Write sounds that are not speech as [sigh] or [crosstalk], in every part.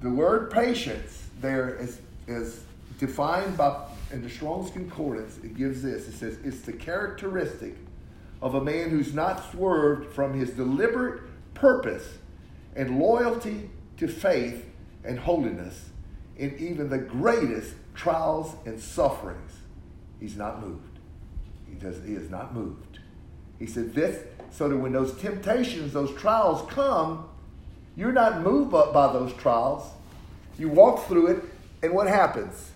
the word patience there is, is defined by, in the Strong's Concordance, it gives this. It says, it's the characteristic of a man who's not swerved from his deliberate purpose and loyalty to faith and holiness in even the greatest trials and sufferings. He's not moved. He, does, he is not moved. He said this so that when those temptations, those trials come, you're not moved by those trials. You walk through it, and what happens?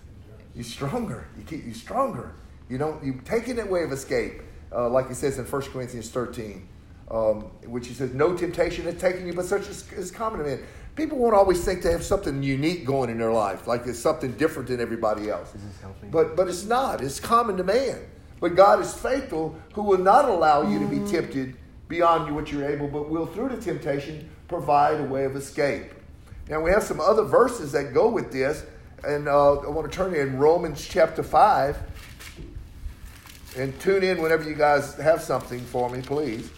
You're stronger. You keep you stronger. You don't you taking that way of escape, uh, like it says in 1 Corinthians 13, um, which he says, "No temptation has taken you, but such as is common to men." People won't always think they have something unique going in their life, like it's something different than everybody else. But but it's not. It's common to man. But God is faithful, who will not allow you to be tempted beyond what you're able, but will through the temptation provide a way of escape. Now we have some other verses that go with this, and uh, I want to turn in Romans chapter five, and tune in whenever you guys have something for me, please.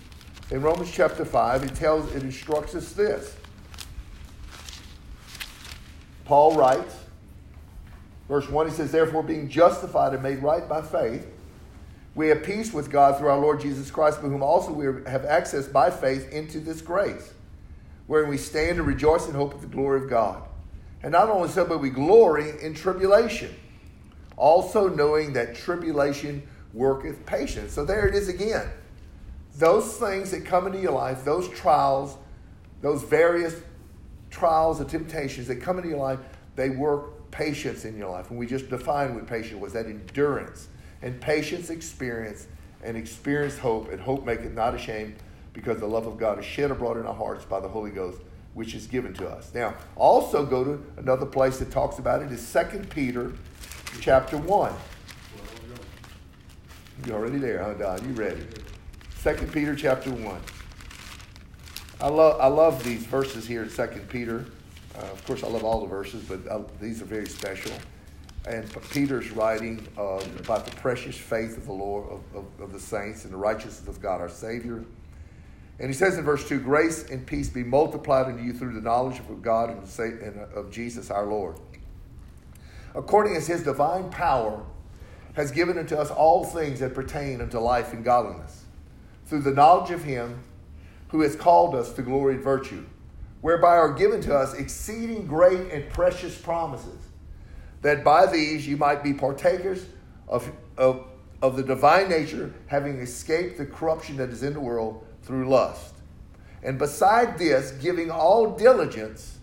In Romans chapter five, it tells, it instructs us this. Paul writes, verse 1, he says, Therefore, being justified and made right by faith, we have peace with God through our Lord Jesus Christ, by whom also we have access by faith into this grace, wherein we stand and rejoice in hope of the glory of God. And not only so, but we glory in tribulation, also knowing that tribulation worketh patience. So there it is again. Those things that come into your life, those trials, those various trials and temptations that come into your life, they work patience in your life. And we just defined what patience was that endurance. And patience, experience, and experience hope, and hope make it not ashamed, because the love of God is shed abroad in our hearts by the Holy Ghost, which is given to us. Now, also go to another place that talks about it is 2 Peter chapter 1. You're already there, huh, Don? You ready? 2 Peter chapter 1. I love, I love these verses here in 2 Peter. Uh, of course, I love all the verses, but I, these are very special. And Peter's writing uh, about the precious faith of the Lord, of, of, of, the saints, and the righteousness of God our Savior. And he says in verse 2 Grace and peace be multiplied unto you through the knowledge of God and uh, of Jesus our Lord. According as his divine power has given unto us all things that pertain unto life and godliness, through the knowledge of him who has called us to glory and virtue, whereby are given to us exceeding great and precious promises, that by these you might be partakers of, of, of the divine nature, having escaped the corruption that is in the world through lust. And beside this, giving all diligence,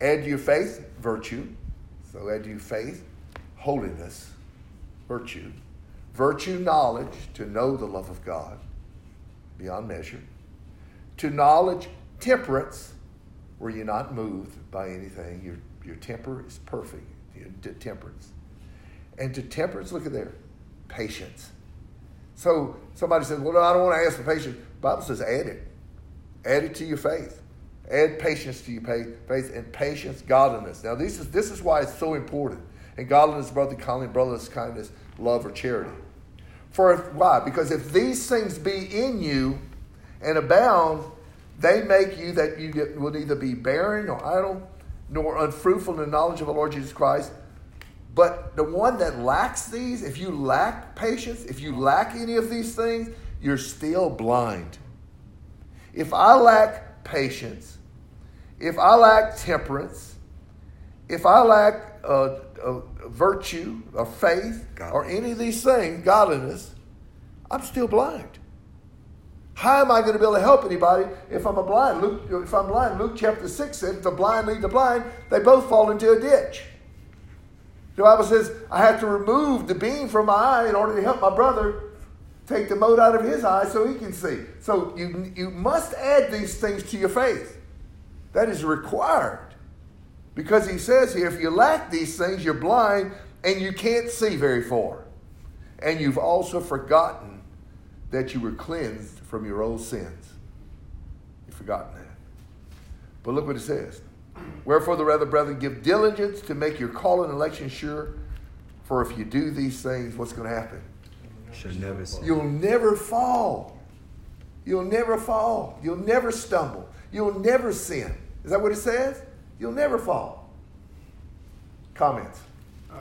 add to your faith virtue. So add to your faith holiness, virtue. Virtue, knowledge, to know the love of God beyond measure to knowledge, temperance, where you're not moved by anything. Your, your temper is perfect, temperance. And to temperance, look at there, patience. So somebody says, Well, I don't want to ask for patience. The Bible says, add it. Add it to your faith. Add patience to your faith and patience, godliness. Now, this is, this is why it's so important. And godliness, brotherly kindness, brother's kindness, love, or charity. For if, why? Because if these things be in you, and abound, they make you that you will neither be barren or idle nor unfruitful in the knowledge of the Lord Jesus Christ. But the one that lacks these, if you lack patience, if you lack any of these things, you're still blind. If I lack patience, if I lack temperance, if I lack uh, uh, virtue or faith or any of these things, godliness, I'm still blind. How am I going to be able to help anybody if I'm a blind? Luke, if I'm blind, Luke chapter 6 said, the blind lead the blind, they both fall into a ditch. The Bible says, I have to remove the beam from my eye in order to help my brother take the mote out of his eye so he can see. So you, you must add these things to your faith. That is required. Because he says here, if you lack these things, you're blind and you can't see very far. And you've also forgotten that you were cleansed from your old sins. You've forgotten that. But look what it says. Wherefore, the rather, brethren, give diligence to make your call and election sure. For if you do these things, what's going to happen? never You'll never fall. You'll never fall. You'll never stumble. You'll never sin. Is that what it says? You'll never fall. Comments? Uh,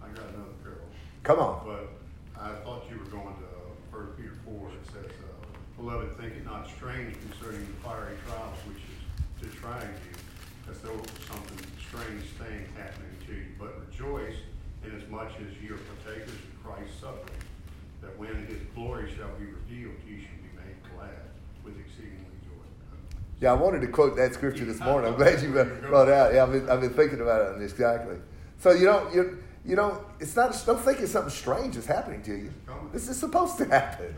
I got another parable. Come on. But I thought you were going to First Peter four. It says, uh, "Beloved, think it not strange concerning the fiery trials which is to try you, as though was something strange thing happening to you. But rejoice inasmuch as ye are partakers of Christ's suffering, that when His glory shall be revealed, ye shall be made glad with exceedingly joy." Yeah, I wanted to quote that scripture this morning. I'm glad you brought it out. Yeah, I've been, I've been thinking about it exactly. So you don't you you don't it's not don't think it's something strange is happening to you. This is supposed to happen.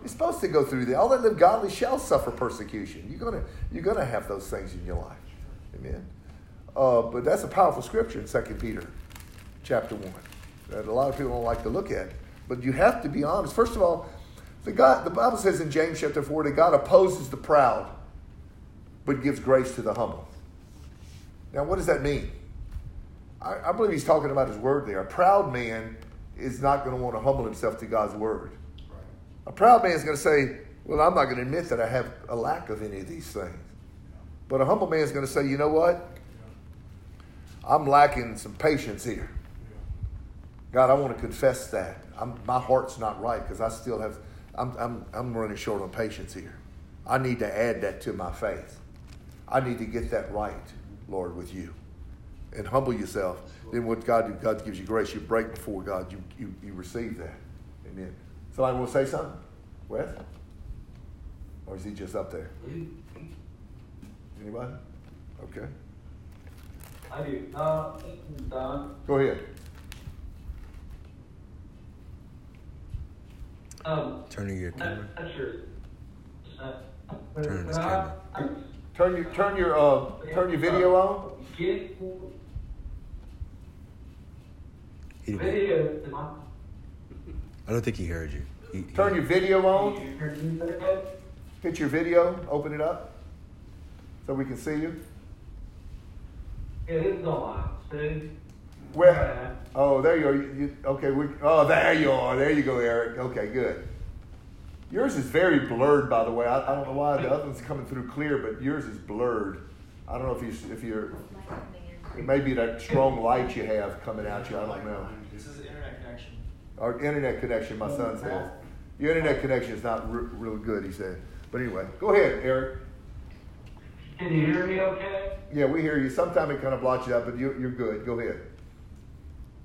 You're supposed to go through that. All that live godly shall suffer persecution. You're gonna you're gonna have those things in your life. Amen. Uh, but that's a powerful scripture in 2 Peter chapter 1 that a lot of people don't like to look at. But you have to be honest. First of all, the God the Bible says in James chapter 4 that God opposes the proud, but gives grace to the humble. Now, what does that mean? I, I believe he's talking about his word there. A proud man is not going to want to humble himself to God's word. Right. A proud man is going to say, Well, I'm not going to admit that I have a lack of any of these things. But a humble man is going to say, You know what? I'm lacking some patience here. God, I want to confess that. I'm, my heart's not right because I still have, I'm, I'm, I'm running short on patience here. I need to add that to my faith. I need to get that right, Lord, with you. And humble yourself. Then what God God gives you grace. You break before God. You, you, you receive that. Amen. Somebody want to say something? Wes? Or is he just up there? Anybody? Okay. I do. Uh, Don. Go ahead. Um, Turning your not, camera. not sure. Uh, Turn his uh, Turn your turn your uh turn your video on. Get video. I don't think he heard you. He, he- Turn your video on. Yeah, Hit your video. Open it up so we can see you. this is on. See? Where? Oh, there you are. You, you- okay, we, oh, there you are. There you go, Eric. Okay, good. Yours is very blurred, by the way. I, I don't know why the other one's coming through clear, but yours is blurred. I don't know if you if you're it may be that strong light you have coming at you. I don't know. This is the internet connection. Our internet connection, my son says. Your internet connection is not re- real good, he said. But anyway, go ahead, Eric. Can you hear me okay? Yeah, we hear you. Sometimes it kind of blocks you out, but you, you're good. Go ahead.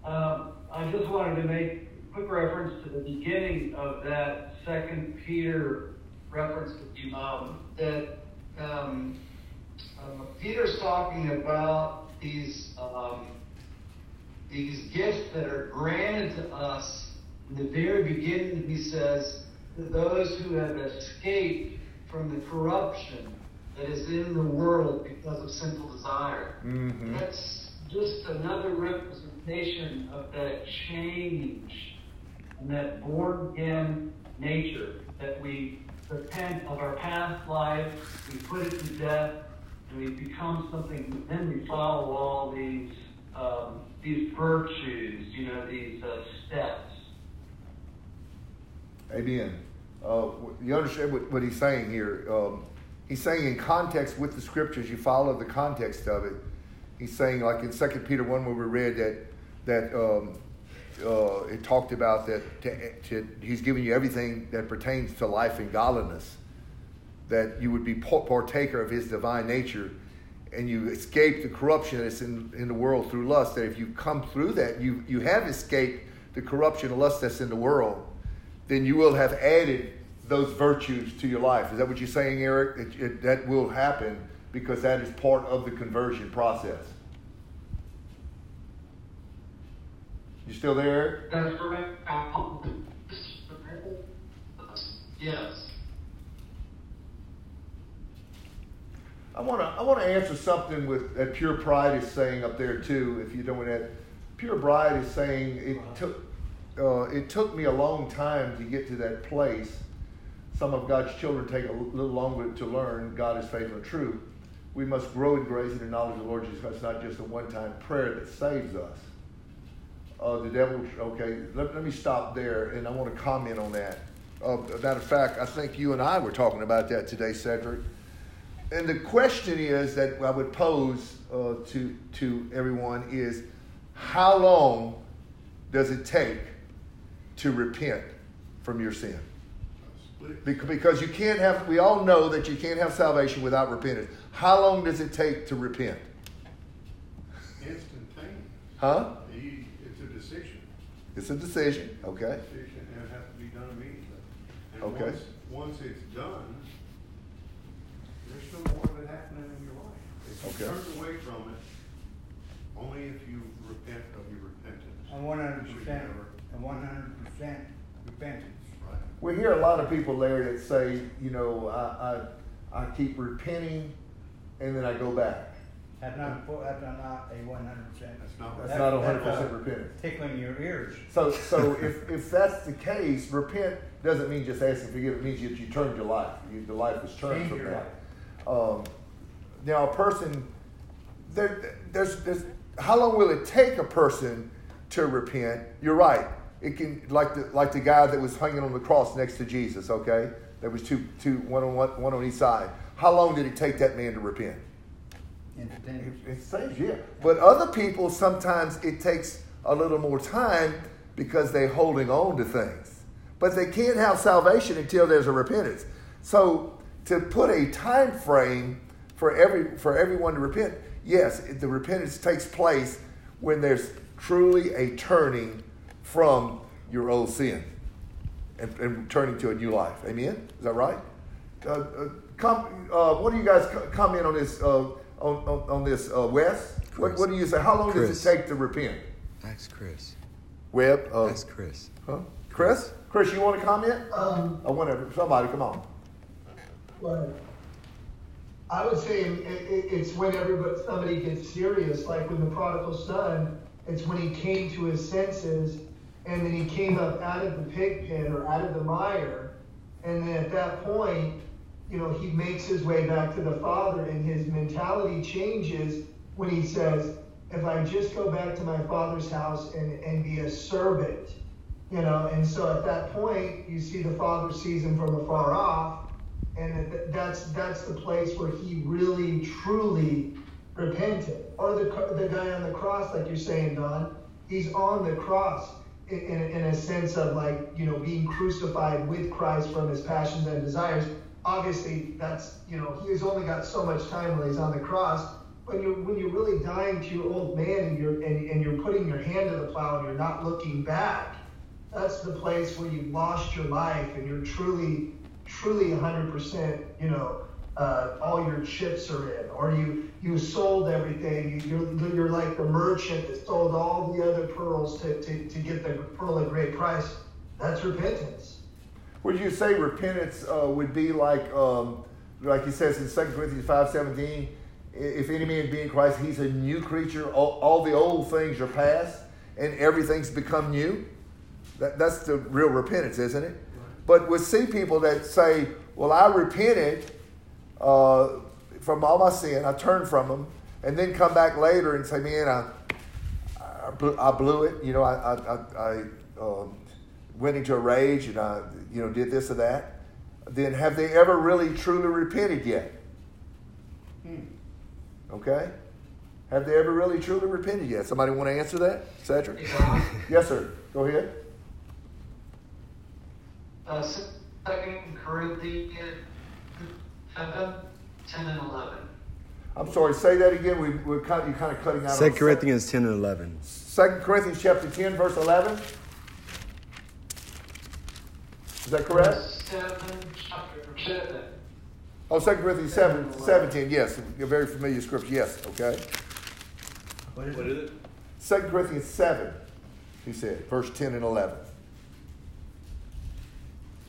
Um, I just wanted to make quick reference to the beginning of that Second Peter reference that you Um, that um, uh, Peter's talking about these um, these gifts that are granted to us. In the very beginning, he says, to those who have escaped from the corruption that is in the world because of sinful desire. Mm-hmm. That's just another representation of that change and that born again nature that we repent of our past life, we put it to death, and we become something. Then we follow all these um, these virtues, you know, these uh, steps. Amen. Uh, you understand what, what he's saying here? Um, he's saying in context with the scriptures, you follow the context of it. He's saying, like in Second Peter one, where we read that that um, uh, it talked about that to, to, he's giving you everything that pertains to life and godliness, that you would be partaker of his divine nature, and you escape the corruption that's in, in the world through lust. That if you come through that, you you have escaped the corruption of lust that's in the world then you will have added those virtues to your life. Is that what you're saying, Eric? It, it, that will happen because that is part of the conversion process. You still there, Eric? Yes. I want to I want to answer something with that Pure Bride is saying up there too. If you don't want that, Pure Bride is saying it took uh, it took me a long time to get to that place. Some of God's children take a little longer to learn. God is faithful and true. We must grow in grace and in knowledge of the Lord Jesus Christ. It's not just a one-time prayer that saves us. Uh, the devil. Okay, let, let me stop there, and I want to comment on that. Uh, matter of fact, I think you and I were talking about that today, Cedric. and the question is that I would pose uh, to to everyone is, how long does it take to repent from your sin? Split. Bec- Because you can't have. We all know that you can't have salvation without repentance. How long does it take to repent? Instantaneous. Huh? It's a decision. It's a decision. Okay. Decision, and it has to be done immediately. And Okay. once, once it's done, there's no more of it happening in your life. If you Okay. turn away from it, only if you repent of your repentance. A one hundred You should percent, never- one hundred percent repentance. Right. We hear a lot of people, Larry, that say, you know, I, I, I keep repenting, and then I go back. That's not, that's not a one hundred percent. That's not That's right. not hundred percent repentance. Tickling your ears. So, so if, if that's the case, repent doesn't mean just asking forgive. It means you, you turned your life. You, the life was turned Change from your that. Um, now, a person, there, there's, there's, how long will it take a person to repent? You're right. It can, like the, like the guy that was hanging on the cross next to Jesus. Okay, there was two, two, one on one, one on each side. How long did it take that man to repent? It says, yeah. But other people, sometimes it takes a little more time because they're holding on to things. But they can't have salvation until there's a repentance. So to put a time frame for every for everyone to repent, yes, the repentance takes place when there's truly a turning from your old sin and, and turning to a new life. Amen? Is that right? Uh, uh, com- uh, what do you guys comment on this? Uh, on, on, on this, uh, Wes? What, what do you say? How long does it take to repent? Ask Chris. Webb? Uh, Ask Chris. huh? Chris? Chris, you want to comment? Um, Or whatever. Somebody, come on. but I would say it, it, it's when everybody, somebody gets serious, like when the prodigal son, it's when he came to his senses and then he came up out of the pig pen or out of the mire. And then at that point, you know, he makes his way back to the father and his mentality changes when he says, if I just go back to my father's house and, and be a servant, you know, and so at that point, you see the father sees him from afar off, and that's that's the place where he really truly repented. Or the the guy on the cross, like you're saying, Don, he's on the cross in, in, a sense of like you know being crucified with Christ from his passions and desires. Obviously, that's you know he's only got so much time when he's on the cross. When you're when you're really dying to your old man and you're and, and you're putting your hand to the plow and you're not looking back, that's the place where you've lost your life and you're truly truly 100% you know uh, all your chips are in or you you sold everything you, you're, you're like the merchant that sold all the other pearls to, to, to get the pearl at great price that's repentance Would you say repentance uh, would be like, um, like he says in 2 Corinthians five seventeen, if any man be in Christ, he's a new creature. All, all the old things are past, and everything's become new. That, that's the real repentance, isn't it? But we see people that say, "Well, I repented uh, from all my sin. I turn from them, and then come back later and say, man, I, I, blew, I blew it. You know, I, I, I, um, went into a rage and I, you know, did this or that. Then have they ever really truly repented yet? Okay? Have they ever really truly repented yet? Somebody want to answer that? Cedric? [laughs] yes, sir. Go ahead. Uh, Second Corinthians seven, ten and eleven. I'm sorry, say that again. We, we're kind of, you're kind of cutting out. on Second Corinthians 10 and 11. 2 Corinthians chapter 10, verse 11. Is that correct? Seven, chapter seven. Oh, 2 Corinthians 7, 17, yes. A very familiar scripture, yes, okay. What is What it? is it? 2 Corinthians 7, he said, verse 10 and 11.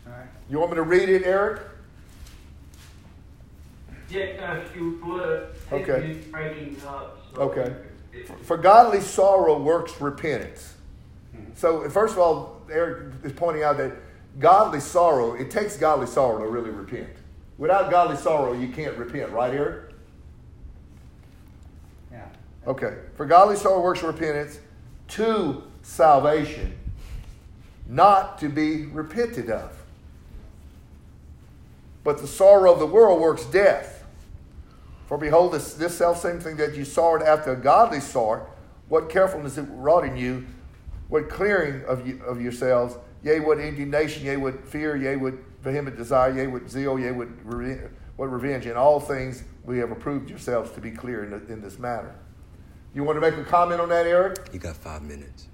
All right. You want me to read it, Eric? Yeah, if you would. Okay. Breaking up. so Okay. it- For, for godly sorrow works repentance. Hmm. So, uh, first of all, Eric is pointing out that godly sorrow, it takes godly sorrow to really repent. Without godly sorrow, you can't repent, right, Eric? Yeah. Okay. For godly sorrow works repentance to salvation, not to be repented of. But the sorrow of the world works death. For behold, this, this self same thing that you sought after a godly sort, what carefulness it wrought in you, what clearing of, you, of yourselves, yea, what indignation, yea, what fear, yea, what vehement desire, yea, what zeal, yea, what, revenge, what revenge. In all things we have approved yourselves to be clear in, the, in this matter. You want to make a comment on that, Eric? You got five minutes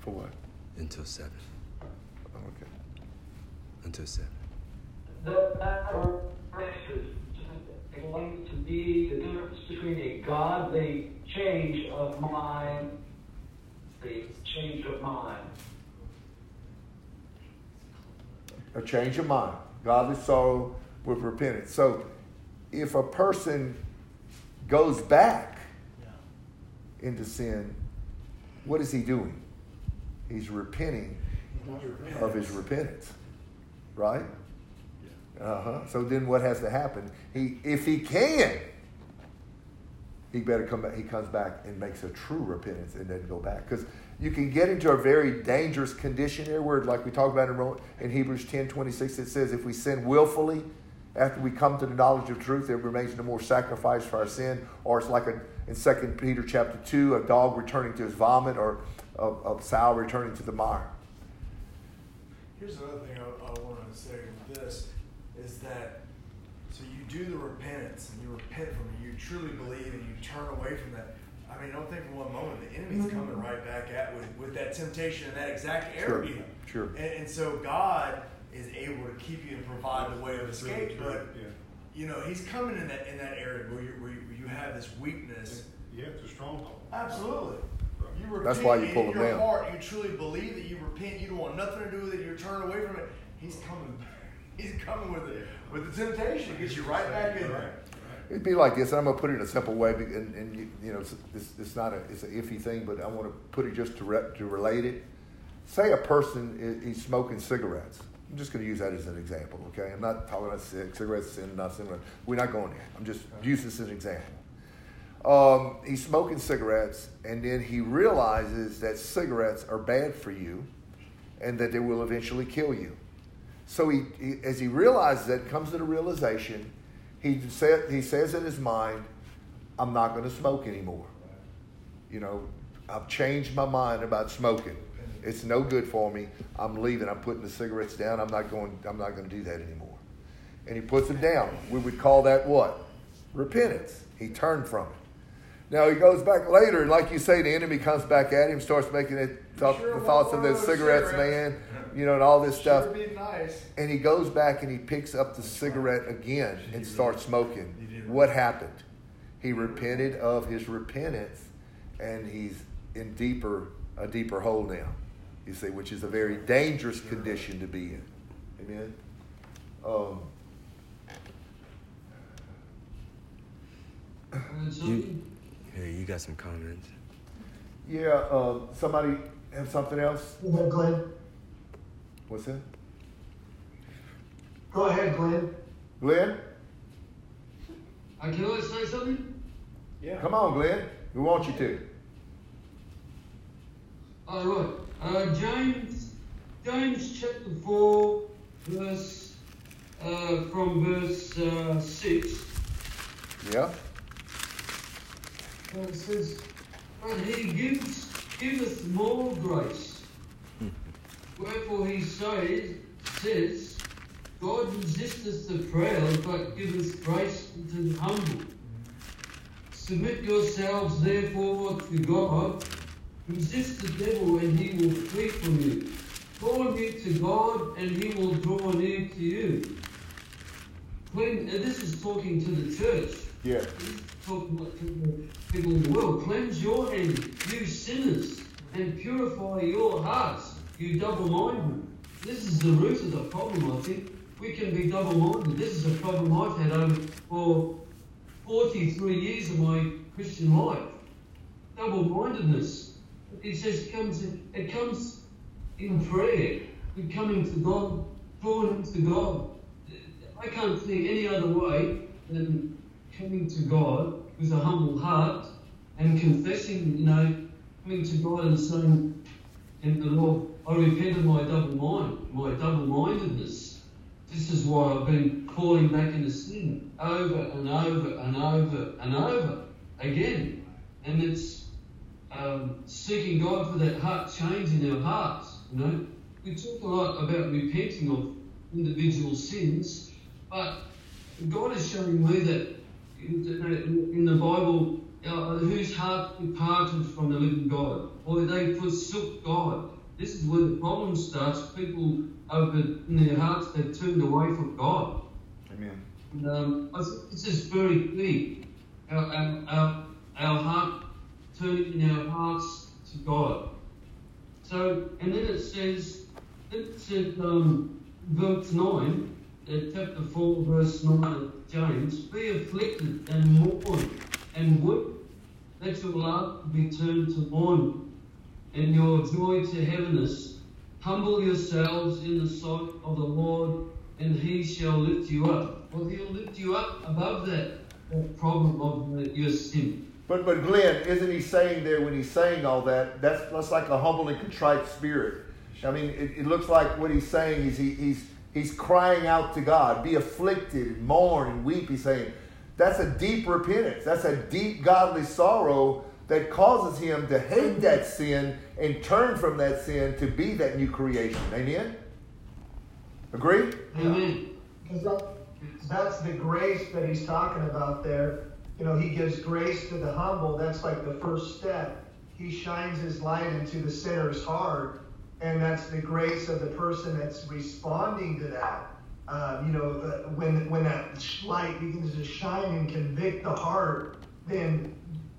For what? until seven. Oh, okay. Until seven. Explain to me the difference between a godly change of mind, the change of mind. A change of mind. Godly sorrow with repentance. So if a person goes back into sin, what is he doing? He's repenting of his repentance. Right? Uh-huh. So then what has to happen? He if he can, he better come back. He comes back and makes a true repentance and then go back. Because you can get into a very dangerous condition here where, like we talked about in, Ro- in Hebrews 10 26, it says, if we sin willfully, after we come to the knowledge of truth, there remains no more sacrifice for our sin. Or it's like a, in 2 Peter chapter 2, a dog returning to his vomit, or a, a sow returning to the mire. Here's another thing I, I wanted to say with this is that so you do the repentance and you repent from it, you truly believe and you turn away from that. I mean, don't think for one moment the enemy's mm-hmm. coming right back at with, with that temptation and that exact Sure, area. sure. And, and so God is able to keep you and provide the way of escape, but Yeah. you know He's coming in that in that area where you where you, have this weakness. Yeah, it's a stronghold. Absolutely. You repent That's why you pull in your down. heart. You truly believe that you repent. You don't want nothing to do with it. You're turn away from it. He's coming. He's coming with it with the temptation. Gets you right back in there. It'd be like this, and I'm gonna put it in a simple way, and, and you, you know, it's, it's, not a, it's an iffy thing, but I want to put it just to, re, to relate it. Say a person is he's smoking cigarettes. I'm just gonna use that as an example, okay? I'm not talking about cig- cigarettes, sin, not similar. We're not going there. I'm just using this as an example. Um, he's smoking cigarettes, and then he realizes that cigarettes are bad for you, and that they will eventually kill you. So he, he as he realizes that, comes to the realization, he said he says in his mind, "I'm not going to smoke anymore." You know, I've changed my mind about smoking. It's no good for me. I'm leaving. I'm putting the cigarettes down. I'm not going. I'm not going to do that anymore. And he puts them down. We would call that what? Repentance. He turned from it. Now he goes back later, and like you say, the enemy comes back at him, starts making it thought, Sure the thoughts of those cigarettes, cigarettes. man. You know, and all this stuff. Sure be nice. And he goes back and he picks up the cigarette again and starts smoking. What happened? He repented of his repentance and he's in deeper a deeper hole now. You see, which is a very dangerous condition to be in. Amen. Um, You, here, you got some comments. yeah, uh, somebody have something else? Go ahead, Glenn. What's that? Go ahead, Glenn. Glenn? I can only say something? Yeah. Come on, Glenn. We want you to. All right. Uh, James, James chapter four, verse uh, from verse uh, six. Yeah? Uh, it says, "But he gives giveth more grace. Wherefore he says, says, God resisteth the proud, but giveth grace to the humble. Submit yourselves therefore to God. Resist the devil, and he will flee from you. Draw near to God, and he will draw near to you. And this is talking to the church. Yeah. This is talking about people, people in the world. Cleanse your hands, you sinners, and purify your hearts, you double-minded. This is the root of the problem, I think. We can be double-minded. This is a problem I've had over for 43 years of my Christian life. Double-mindedness. It says comes it comes in prayer, in coming to God, drawing to God. I can't think any other way than coming to God with a humble heart and confessing, you know, coming to God and saying, and the Lord, I repent of my double mind, my double mindedness. This is why I've been falling back into sin over and over and over and over again. And it's um, seeking God for that heart change in our hearts. You know, we talk a lot about repenting of individual sins, but God is showing me that in, in the Bible, uh, whose heart departed from the living God, or they forsook God. This is where the problem starts. People open in their hearts, they've turned away from God. Amen. And, um, this is very clear. Our, our, our, our heart turning in our hearts to God. So, and then it says, it says, um, verse 9, uh, chapter 4, verse 9 of James, be afflicted and mourn and weep. Let your laughter be turned to mourning and your joy to heaviness. Humble yourselves in the sight of the Lord, and he shall lift you up. Well, he'll lift you up above that, that problem of your sin. But but Glenn, isn't he saying there when he's saying all that? That's that's like a humble and contrite spirit. I mean, it, it looks like what he's saying is he, he's he's crying out to God, be afflicted, mourn, and weep. He's saying that's a deep repentance. That's a deep godly sorrow that causes him to hate that sin and turn from that sin to be that new creation. Amen. Agree? Amen. Because that, that's the grace that he's talking about there. You know, he gives grace to the humble. That's like the first step. He shines his light into the sinner's heart, and that's the grace of the person that's responding to that. Uh, you know, uh, when when that light begins to shine and convict the heart, then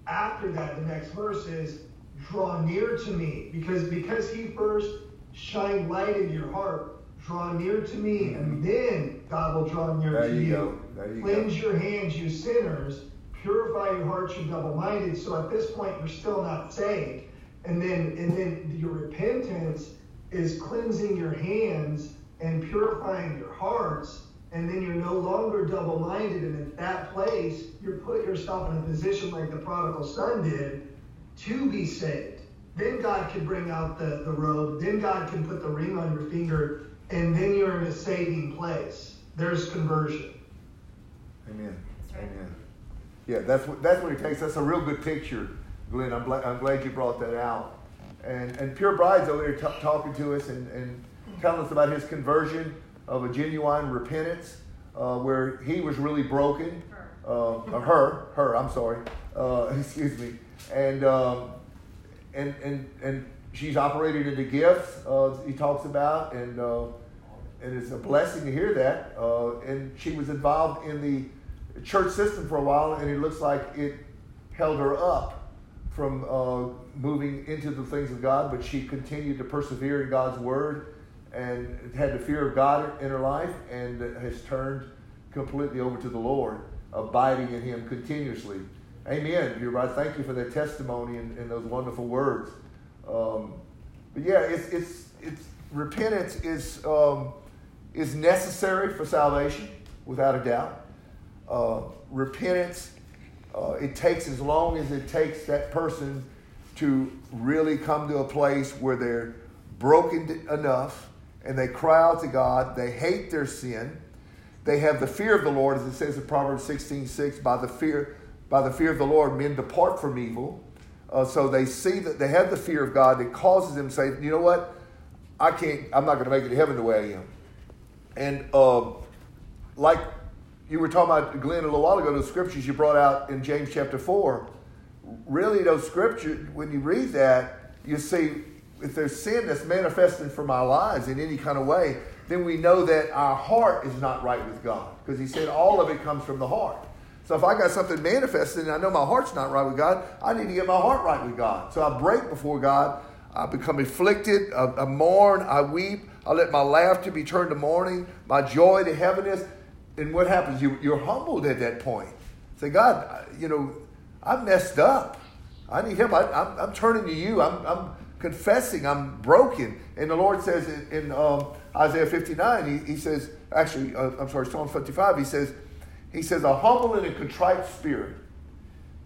after that, the next verse is, "Draw near to me," because because he first shined light in your heart. Draw near to me, and mm-hmm. then God will draw near There to you you. go. You go. Cleanse your hands, you sinners. Purify your hearts, you double-minded. So at this point, you're still not saved. And then, and then your repentance is cleansing your hands and purifying your hearts. And then you're no longer double-minded. And at that place, you put yourself in a position like the prodigal son did to be saved. Then God can bring out the, the robe. Then God can put the ring on your finger. And then you're in a saving place. There's conversion. Amen. Right. Amen. Yeah, that's what that's what it takes. That's a real good picture, Glenn. I'm, glad I'm glad you brought that out. And and Pure Bride's over there t- talking to us and, and telling us about his conversion of a genuine repentance, uh, where he was really broken. Uh, uh, her, her. I'm sorry. Uh, [laughs] excuse me. And um, and and and she's operating in the gifts uh, he talks about, and uh, and it's a blessing to hear that. Uh, and she was involved in the church system for a while, and it looks like it held her up from uh, moving into the things of God. But she continued to persevere in God's word, and had the fear of God in her life, and has turned completely over to the Lord, abiding in Him continuously. Amen. You're right. Thank you for that testimony and, and those wonderful words. Um, but yeah, it's it's it's repentance is um, is necessary for salvation, without a doubt. Uh, repentance uh, it takes as long as it takes that person to really come to a place where they're broken enough and they cry out to God. They hate their sin. They have the fear of the Lord, as it says in Proverbs 16 6, by the fear, by the fear of the Lord, men depart from evil. Uh, so they see that they have the fear of God that causes them to say, you know what? I can't, I'm not going to make it to heaven the way I am. And um, like you were talking about, Glenn, a little while ago, those scriptures you brought out in James chapter 4, really, those scriptures, when you read that, you see if there's sin that's manifesting from our lives in any kind of way, then we know that our heart is not right with God. Because he said all of it comes from the heart. So if I got something manifested and I know my heart's not right with God, I need to get my heart right with God. So I break before God. I become afflicted. I, I mourn. I weep. I let my laughter be turned to mourning, my joy to heaviness. And what happens? You, you're humbled at that point. Say, God, you know, I messed up. I need help. I, I'm, I'm turning to you. I'm, I'm confessing I'm broken. And the Lord says in, in um, Isaiah 59, he, he says, actually, uh, I'm sorry, Psalm 55, he says, he says, a humble and a contrite spirit,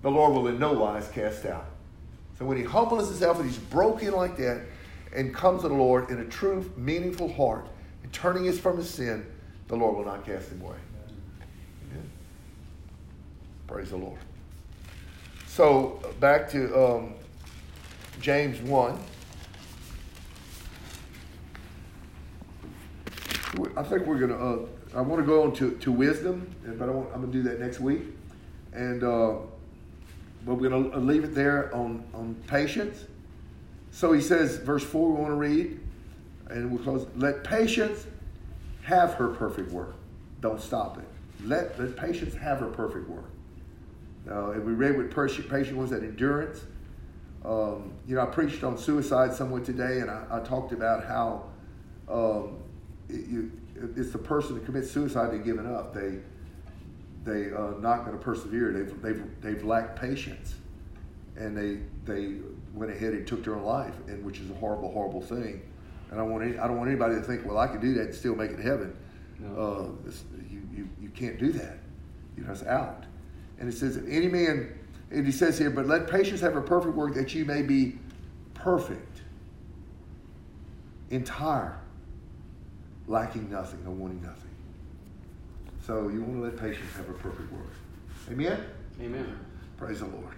the Lord will in no wise cast out. So when he humbles himself and he's broken like that and comes to the Lord in a true, meaningful heart, and turning his from his sin, the Lord will not cast him away. Amen. Praise the Lord. So back to um, James 1. I think we're going to, uh, I want to go on to, to wisdom, but I want, I'm going to do that next week. And, uh, but we're going to leave it there on, on patience. So he says, verse 4, we want to read, and we'll close. Let patience have her perfect work. Don't stop it. Let, let patience have her perfect work. Uh, and we read with patience was that endurance. Um, you know, I preached on suicide somewhat today, and I, I talked about how um, it, you, it's the person that commits suicide that given up. They they are not going to persevere. They've, they've, they've lacked patience, and they they went ahead and took their own life, and which is a horrible, horrible thing. And I want any, I don't want anybody to think, well, I can do that and still make it to heaven. No. Uh, you, you you can't do that. You know, it's out. And it says, any man, and he says here, but let patience have a perfect work that you may be perfect, entire, lacking nothing, no wanting nothing. So you want to let patience have a perfect work. Amen? Amen. Praise the Lord.